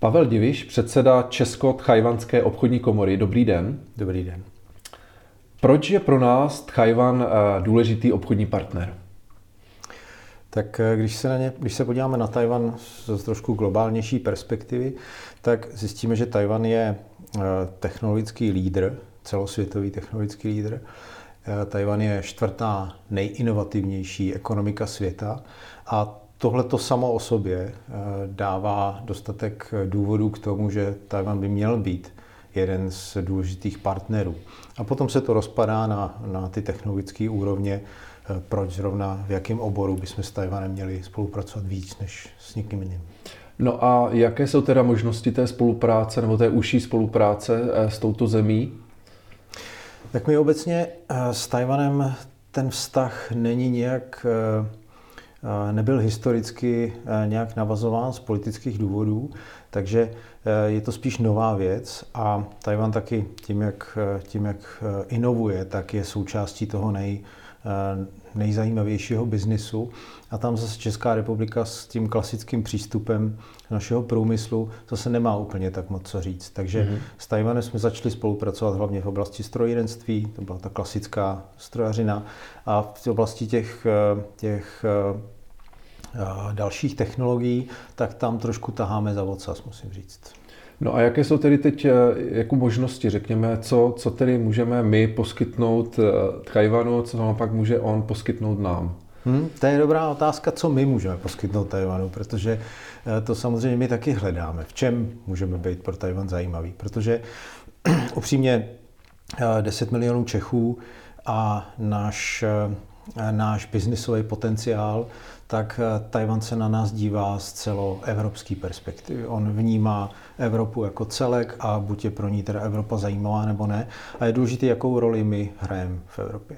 Pavel Diviš, předseda Česko-Tchajvanské obchodní komory. Dobrý den. Dobrý den. Proč je pro nás Tchajvan eh, důležitý obchodní partner? Tak eh, když se, na ně, když se podíváme na Tajvan z trošku globálnější perspektivy, tak zjistíme, že Tajvan je eh, technologický lídr, celosvětový technologický lídr. Tajvan je čtvrtá nejinovativnější ekonomika světa a tohle to samo o sobě dává dostatek důvodů k tomu, že Tajvan by měl být jeden z důležitých partnerů. A potom se to rozpadá na, na ty technologické úrovně, eh, proč zrovna, v jakém oboru bychom s Tajvanem měli spolupracovat víc než s někým jiným. No a jaké jsou teda možnosti té spolupráce nebo té užší spolupráce eh, s touto zemí? Tak my obecně eh, s Tajvanem ten vztah není nějak, nebyl historicky nějak navazován z politických důvodů, takže Eh, je to spíš nová věc a Tajvan taky tím, jak, eh, tím, jak eh, inovuje, tak je součástí toho nej, nejzajímavějšího biznisu. A tam zase Česká republika s tím klasickým přístupem našeho průmyslu zase nemá úplně tak moc co říct. Takže mm-hmm. s Tajvanem jsme začali spolupracovat hlavně v oblasti strojírenství, to byla ta klasická strojařina, a v oblasti těch, těch dalších technologií, tak tam trošku taháme za ocas, musím říct. No a jaké jsou tedy teď eh, jako možnosti, řekněme, co, co tedy můžeme my poskytnout eh, Tajvanu, co vám pak může on poskytnout nám? Hmm, to je dobrá otázka, co my můžeme poskytnout Tajvanu, protože eh, to samozřejmě my taky hledáme. V čem můžeme být pro Tajvan zajímavý? Protože upřímně 10 milionů Čechů a náš, náš biznisový potenciál tak eh, Tajvan se na nás dívá z celoevropské perspektivy. On vnímá Evropu jako celek a buď je pro ní teda Evropa zajímavá nebo ne. A je důležité, jakou roli my hrajeme v Evropě.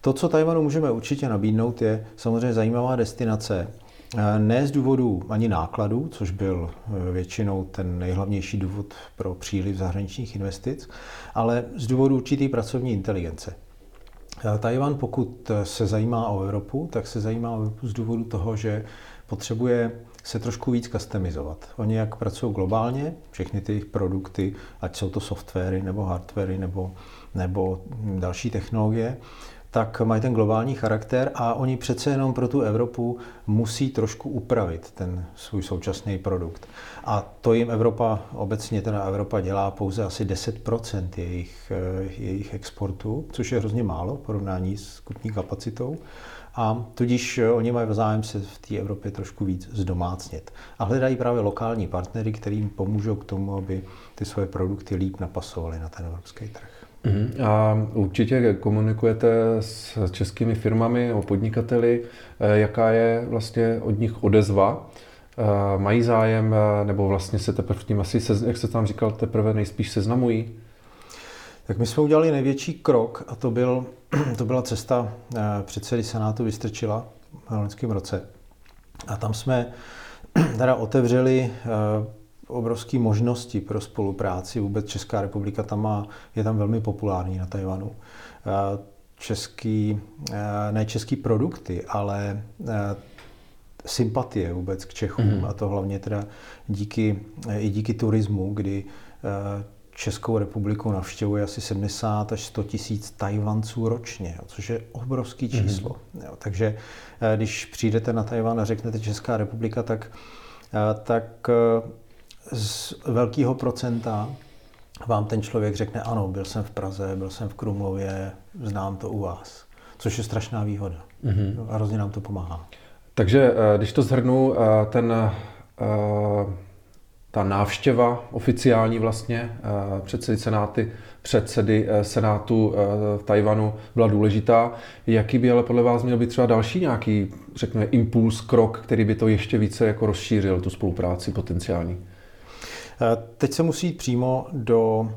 To, co Tajvanu můžeme určitě nabídnout, je samozřejmě zajímavá destinace. Eh, ne z důvodu ani nákladů, což byl eh, většinou ten nejhlavnější důvod pro příliv zahraničních investic, ale z důvodu určitý pracovní inteligence. Tajvan, pokud se zajímá o Evropu, tak se zajímá o Evropu z důvodu toho, že potřebuje se trošku víc customizovat. Oni jak pracují globálně, všechny ty jejich produkty, ať jsou to softwary nebo hardwary nebo, nebo další technologie, tak mají ten globální charakter a oni přece jenom pro tu Evropu musí trošku upravit ten svůj současný produkt. A to jim Evropa, obecně teda Evropa dělá pouze asi 10% jejich, eh, jejich exportu, což je hrozně málo v porovnání s kupní kapacitou. A tudíž eh, oni mají zájem se v té Evropě trošku víc zdomácnit. A hledají právě lokální partnery, kterým pomůžou k tomu, aby ty svoje produkty líp napasovaly na ten evropský trh. Mhm. A určitě komunikujete s českými firmami o podnikateli, eh, jaká je vlastně od nich odezva. Eh, mají zájem, eh, nebo vlastně se teprve tím asi, jak se tam říkal, teprve nejspíš seznamují? Tak my jsme udělali největší krok a to, byl, to byla cesta předsedy Senátu Vystrčila v loňském roce. A tam jsme teda otevřeli obrovské možnosti pro spolupráci. Vůbec Česká republika tam má, je tam velmi populární na Tajvanu. Eh, český, eh, ne český produkty, ale eh, sympatie vůbec k Čechům mm-hmm. a to hlavně teda díky, i díky turismu, kdy Českou republiku navštěvuje asi 70 až 100 tisíc Tajvanců ročně, což je obrovský mhm. číslo. Mm-hmm. Jo, takže když přijdete na Tajvan a řeknete Česká republika, tak, tak z velkého procenta vám ten člověk řekne, ano, byl jsem v Praze, byl jsem v Krumlově, znám to u vás. Což je strašná výhoda. Mm-hmm. A hrozně nám to pomáhá. Takže eh, když to zhrnu, eh, ten, eh, ta návštěva oficiální vlastně předsedy senáty, předsedy senátu v Tajvanu byla důležitá. Jaký by ale podle vás měl být třeba další nějaký, řekněme, impuls, krok, který by to ještě více jako rozšířil, tu spolupráci potenciální? Eh, teď se musí jít přímo do,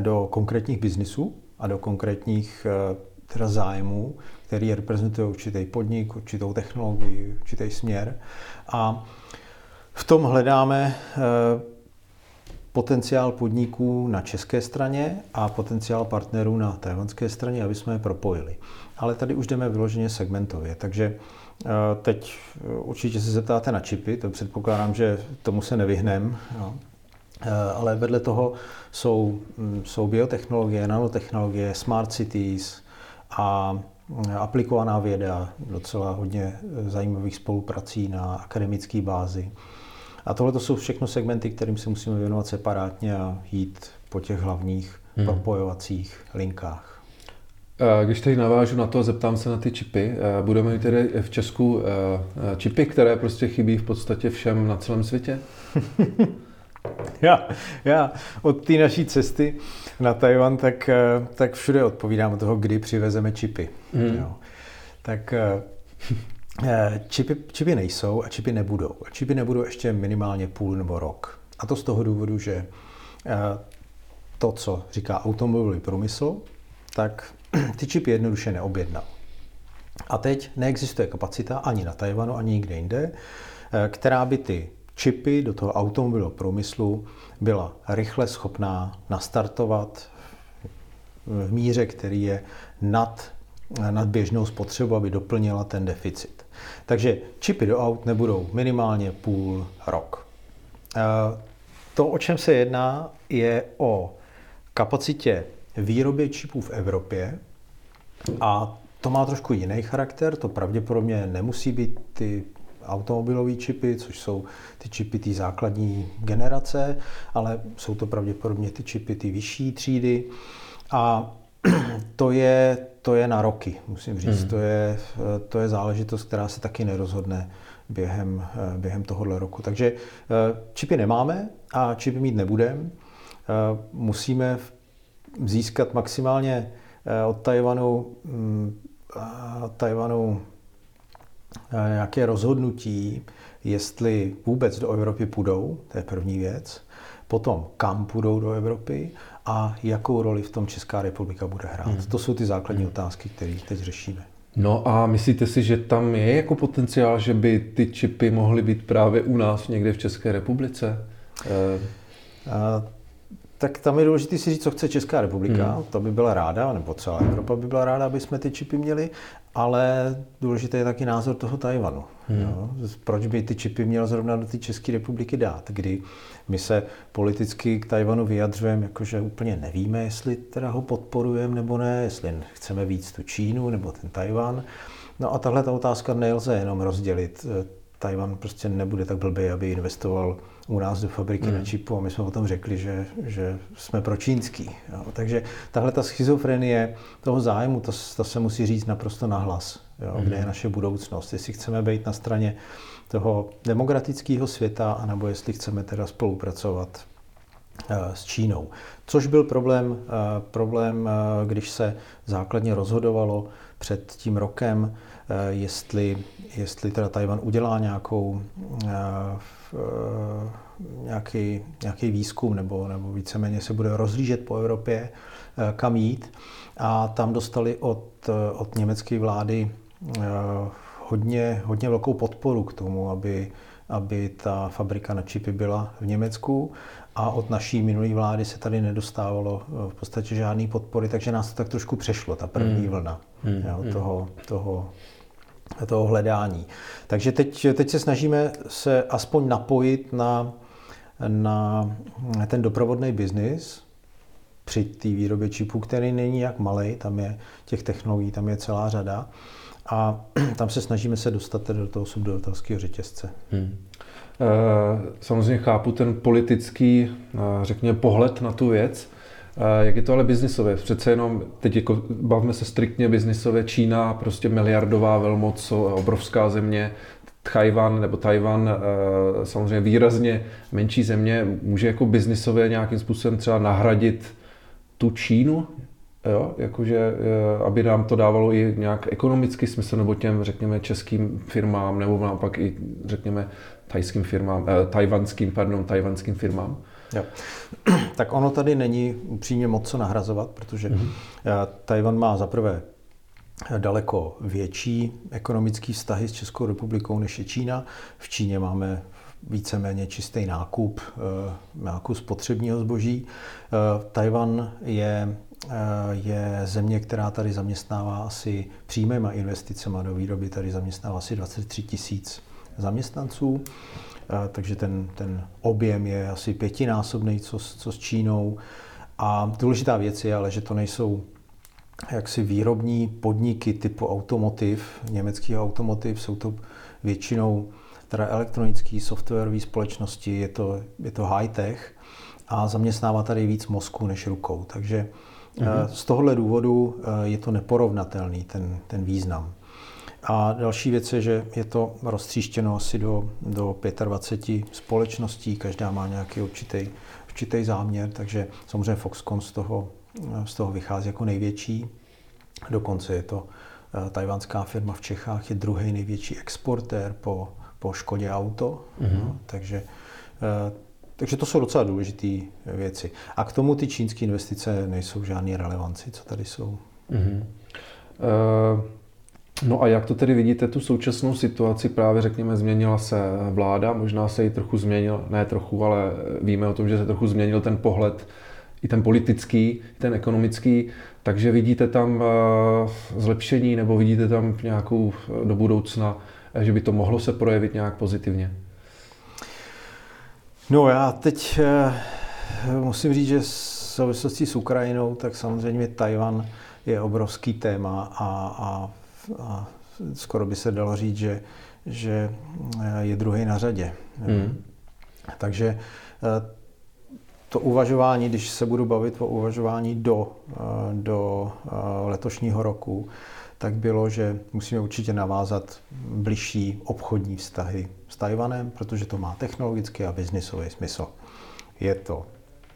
do konkrétních biznisů a do konkrétních eh, teda zájmů, který reprezentuje určitý podnik, určitou technologii, určitý směr. A v tom hledáme eh, potenciál podniků na české straně a potenciál partnerů na tajvanské straně, aby jsme je propojili. Ale tady už jdeme vyloženě segmentově, takže teď určitě se zeptáte na čipy, to předpokládám, že tomu se nevyhnem. Jo ale vedle toho jsou, mm, jsou biotechnologie, nanotechnologie, smart cities a aplikovaná věda, docela hodně zajímavých spoluprací na akademické bázi. A tohle to jsou všechno segmenty, kterým se musíme věnovat separátně a jít po těch hlavních hmm. propojovacích linkách. Když teď navážu na to a zeptám se na ty čipy, budeme mít tedy v Česku čipy, které prostě chybí v podstatě všem na celém světě? já, já od té naší cesty na Tajvan, tak, tak všude odpovídám od toho, kdy přivezeme čipy. Hmm. Jo. Tak čipy, čipy nejsou a čipy nebudou. A čipy nebudou ještě minimálně půl nebo rok. A to z toho důvodu, že to, co říká automobilový průmysl, tak ty čipy jednoduše neobjednal. A teď neexistuje kapacita ani na Tajvanu, ani nikde jinde, eh, která by ty čipy do toho automobilového průmyslu byla rychle schopná nastartovat v míře, který je nad, nad běžnou spotřebu, aby doplnila ten deficit. Takže čipy do aut nebudou minimálně půl rok. Eh, to, o čem se jedná, je o kapacitě výroby čipů v Evropě a to má trošku jiný charakter, to pravděpodobně nemusí být ty automobilové čipy, což jsou ty čipy té základní generace, ale jsou to pravděpodobně ty čipy ty vyšší třídy a to je, to je na roky, musím říct. Mm. To, je, to je záležitost, která se taky nerozhodne během, během tohohle roku. Takže eh, čipy nemáme a čipy mít nebudeme. Eh, musíme získat maximálně eh, od Tajvanu, mm, Tajvanu eh, nějaké rozhodnutí, jestli vůbec do Evropy půjdou, to je první věc, potom kam půjdou do Evropy a jakou roli v tom Česká republika bude hrát. Hmm. To jsou ty základní hmm. otázky, které teď řešíme. No a myslíte si, že tam je jako potenciál, že by ty čipy mohly být právě u nás někde v České republice? Uh, tak tam je důležité si říct, co chce Česká republika. Hmm. To by byla ráda, nebo celá Evropa by byla ráda, aby jsme ty čipy měli, ale důležitý je taky názor toho Tajvanu. Hmm. Jo? Proč by ty čipy měl zrovna do té České republiky dát, kdy my se politicky k Tajvanu vyjadřujeme, jakože úplně nevíme, jestli teda ho podporujeme nebo ne, jestli chceme víc tu Čínu nebo ten Tajvan. No a tahle ta otázka nelze jenom rozdělit. Tajvan prostě nebude tak blbý, aby investoval u nás do fabriky hmm. na čipu a my jsme o tom řekli, že, že jsme pro čínský. Jo. Takže tahle ta schizofrenie toho zájmu, to, to se musí říct naprosto nahlas, jo, hmm. kde je naše budoucnost. Jestli chceme být na straně toho demokratického světa, anebo jestli chceme teda spolupracovat uh, s Čínou. Což byl problém, uh, problém uh, když se základně rozhodovalo před tím rokem, jestli, jestli teda Tajvan udělá nějakou Eh, nějaký, nějaký výzkum nebo, nebo víceméně se bude rozlížet po Evropě, eh, kam jít. A tam dostali od, eh, od německé vlády hodně, hodně velkou podporu k tomu, aby, aby ta fabrika na čipy byla v Německu a od naší minulé vlády se tady nedostávalo v podstatě žádné podpory, takže nás to tak trošku přešlo, ta první hmm. vlna hmm. Jo, hmm. toho, toho toho hledání. Takže teď, teď se snažíme se aspoň napojit na, na ten doprovodný biznis při té výrobě čipů, který není jak malý, tam je těch technologií, tam je celá řada a tam se snažíme se dostat do toho subdodatelského řetězce. Hmm. Samozřejmě chápu ten politický, řekněme, pohled na tu věc, jak je to ale biznisové? Přece jenom, teď jako bavíme se striktně biznisově, Čína, prostě miliardová velmoc, obrovská země, Tchajvan nebo Tajvan, eh, samozřejmě výrazně menší země, může jako biznisově nějakým způsobem třeba nahradit tu Čínu? Jo, jakože, eh, aby nám to dávalo i nějak ekonomický smysl, nebo těm, řekněme, českým firmám, nebo naopak i, řekněme, tajským firmám, eh, tajvanským, pardon, tajvanským firmám. Jo. Tak ono tady není upřímně moc co nahrazovat, protože mm-hmm. Tajvan má zaprvé daleko větší ekonomický vztahy s Českou republikou než je Čína. V Číně máme víceméně čistý nákup, eh, nákup spotřebního zboží. Eh, Tajvan je, je země, která tady zaměstnává asi přímýma investicemi do výroby, tady zaměstnává asi 23 tisíc zaměstnanců. Takže ten, ten objem je asi pětinásobný, co, co s Čínou. A důležitá věc je ale, že to nejsou jaksi výrobní podniky typu automotiv, německý automotiv, jsou to většinou teda elektronické softwarové společnosti, je to, je to high-tech a zaměstnává tady víc mozku než rukou. Takže mm-hmm. z tohohle důvodu eh, je to neporovnatelný, ten, ten význam. A další věc je, že je to roztříštěno asi do, do 25 společností, každá má nějaký určitý, určitý záměr, takže samozřejmě Foxconn z toho, z toho vychází jako největší. Dokonce je to eh, tajvanská firma v Čechách, je druhý největší exportér po, po Škodě Auto, mm-hmm. no, takže takže to jsou docela důležité věci. A k tomu ty čínské investice nejsou žádné relevanci, co tady jsou. Mm-hmm. Uh... No a jak to tedy vidíte, tu současnou situaci, právě řekněme, změnila se vláda, možná se i trochu změnil, ne trochu, ale víme o tom, že se trochu změnil ten pohled, i ten politický, i ten ekonomický, takže vidíte tam eh, zlepšení nebo vidíte tam nějakou do budoucna, že by to mohlo se projevit nějak pozitivně? No já teď eh, musím říct, že v souvislosti s Ukrajinou, tak samozřejmě Tajvan je obrovský téma a, a, a skoro by se dalo říct, že, že eh, je druhý na řadě. Hmm. Takže eh, to uvažování, když se budu bavit o uvažování do, do letošního roku, tak bylo, že musíme určitě navázat bližší obchodní vztahy s Tajvanem, protože to má technologický a biznisový smysl. Je to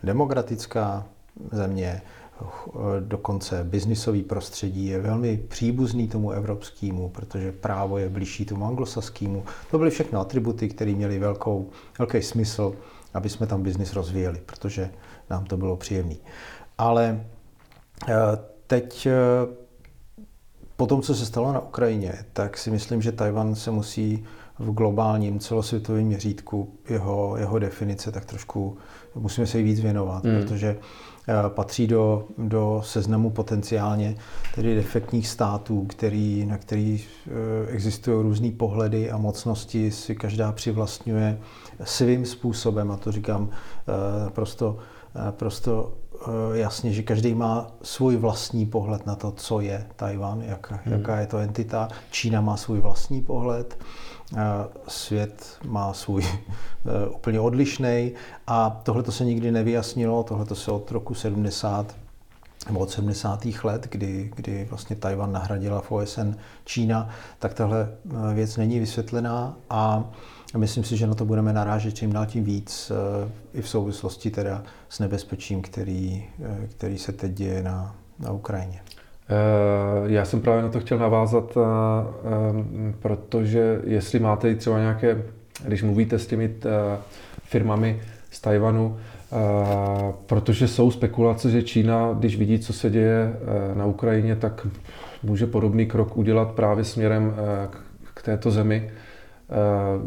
demokratická země, dokonce biznisový prostředí je velmi příbuzný tomu evropskému, protože právo je blížší tomu anglosaskému. To byly všechno atributy, které měly velkou, velký smysl, aby jsme tam biznis rozvíjeli, protože nám to bylo příjemné. Ale eh, teď eh, po tom, co se stalo na Ukrajině, tak si myslím, že Tajvan se musí v globálním celosvětovém měřítku jeho, jeho definice tak trošku musíme se jí víc věnovat, mm. protože eh, patří do, do seznamu potenciálně tedy defektních států, který, na který eh, existují různé pohledy a mocnosti, si každá přivlastňuje svým způsobem, a to říkám eh, prosto, prosto jasně, že každý má svůj vlastní pohled na to, co je Tajvan, jak, hmm. jaká je to entita. Čína má svůj vlastní pohled, svět má svůj e, úplně odlišný a tohle to se nikdy nevyjasnilo, tohle to se od roku 70 nebo od 70. let, kdy, kdy vlastně Tajvan nahradila v OSN Čína, tak tahle e, věc není vysvětlená a myslím si, že na to budeme narážet čím dál tím víc e, i v souvislosti teda s nebezpečím, který, který se teď děje na, na Ukrajině. Eh, já jsem právě na to chtěl navázat, eh, eh, protože jestli máte třeba nějaké, když mluvíte s těmi firmami z Tajvanu, protože jsou spekulace, že Čína, když vidí, co se děje na Ukrajině, tak může podobný krok udělat právě směrem k této zemi.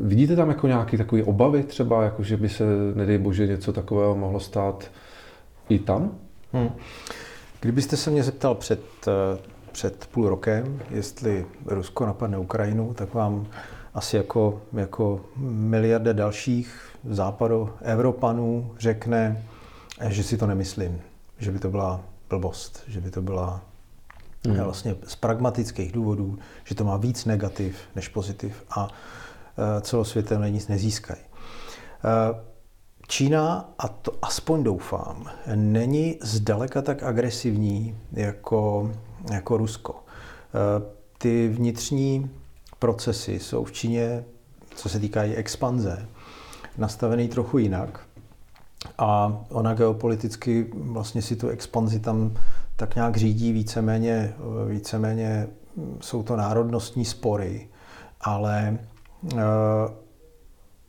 Vidíte tam jako nějaké takové obavy třeba, jako že by se, nedej bože, něco takového mohlo stát i tam? Hmm. Kdybyste se mě zeptal před, eh, před půl rokem, jestli Rusko napadne Ukrajinu, tak vám asi jako, jako miliarda dalších západu Evropanů řekne, eh, že si to nemyslím, že by to byla blbost, že by to byla hmm. vlastně z pragmatických důvodů, že to má víc negativ než pozitiv a eh, celosvětem nic nezískají. Čína, a to aspoň doufám, není zdaleka tak agresivní jako, jako Rusko. Ty vnitřní procesy jsou v Číně, co se týká i expanze, nastavený trochu jinak. A ona geopoliticky vlastně si tu expanzi tam tak nějak řídí víceméně, víceméně jsou to národnostní spory, ale e,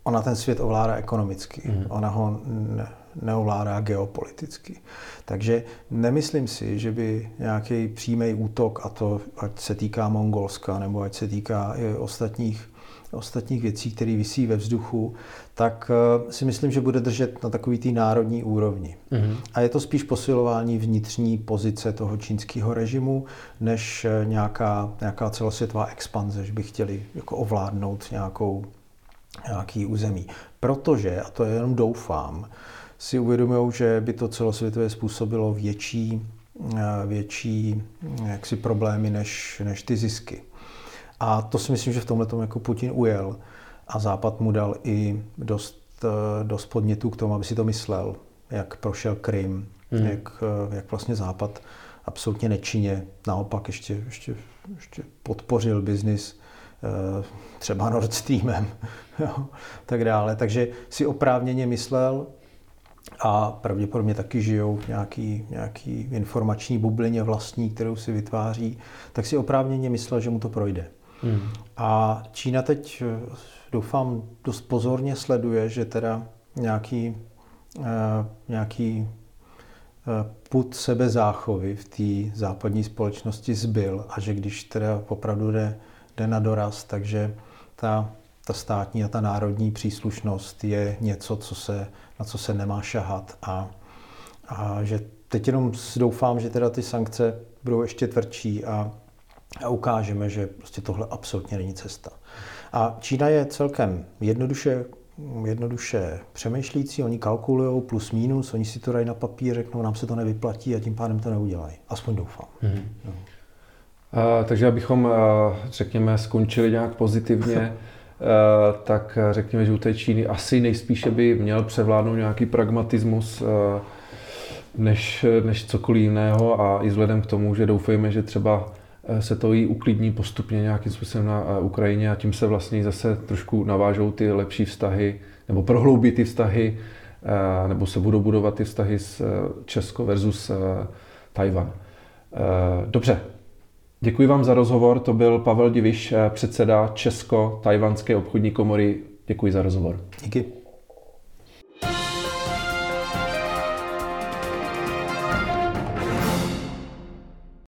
ona ten svět ovládá ekonomicky, mm. ona ho ne, neovládá geopoliticky. Takže nemyslím si, že by nějaký přímý útok, a to ať se týká Mongolska, nebo ať se týká i ostatních, ostatních věcí, které visí ve vzduchu, tak eh, si myslím, že bude držet na takový té národní úrovni. Mm. A je to spíš posilování vnitřní pozice toho čínského režimu, než eh, nějaká, nějaká celosvětová expanze, že by chtěli jako ovládnout nějakou nějaký území. Protože, a to jenom doufám, si uvědomují, že by to celosvětově způsobilo větší, větší jaksi problémy než, než ty zisky. A to si myslím, že v tomhle tomu jako Putin ujel a Západ mu dal i dost, dost podnětů k tomu, aby si to myslel, jak prošel Krym, hmm. jak, jak vlastně Západ absolutně nečinně, naopak ještě, ještě, ještě podpořil biznis eh, třeba Nord Streamem, jo, tak dále. Takže si oprávněně myslel, a pravděpodobně taky žijou v nějaký, nějaký informační bublině vlastní, kterou si vytváří, tak si oprávněně myslel, že mu to projde. Hmm. A Čína teď, eh, doufám, dost pozorně sleduje, že teda nějaký, uh, nějaký uh, put sebezáchovy v té západní společnosti zbyl a že když teda opravdu jde, jde na doraz, takže ta, ta státní a ta národní příslušnost je něco, co se, na co se nemá šahat a, a že teď jenom doufám, že teda ty sankce budou ještě tvrdší a a ukážeme, že prostě tohle absolutně není cesta. A Čína je celkem jednoduše, jednoduše přemýšlící, oni kalkulují plus minus, oni si to dají na papír, řeknou, nám se to nevyplatí a tím pádem to neudělají. Aspoň doufám. Mm-hmm. No. A, takže abychom, řekněme, skončili nějak pozitivně, tak řekněme, že u té Číny asi nejspíše by měl převládnout nějaký pragmatismus, než, než cokoliv jiného a i vzhledem k tomu, že doufejme, že třeba Eh, se to jí uklidní postupně nějakým způsobem na eh, Ukrajině a tím se vlastně zase trošku navážou ty lepší vztahy, nebo prohloubí ty vztahy, eh, nebo se budou budovat ty vztahy s Česko versus Tajvan. Dobře, děkuji vám za rozhovor. To byl Pavel Diviš, předseda Česko-Tajvanské obchodní komory. Děkuji za rozhovor. Díky.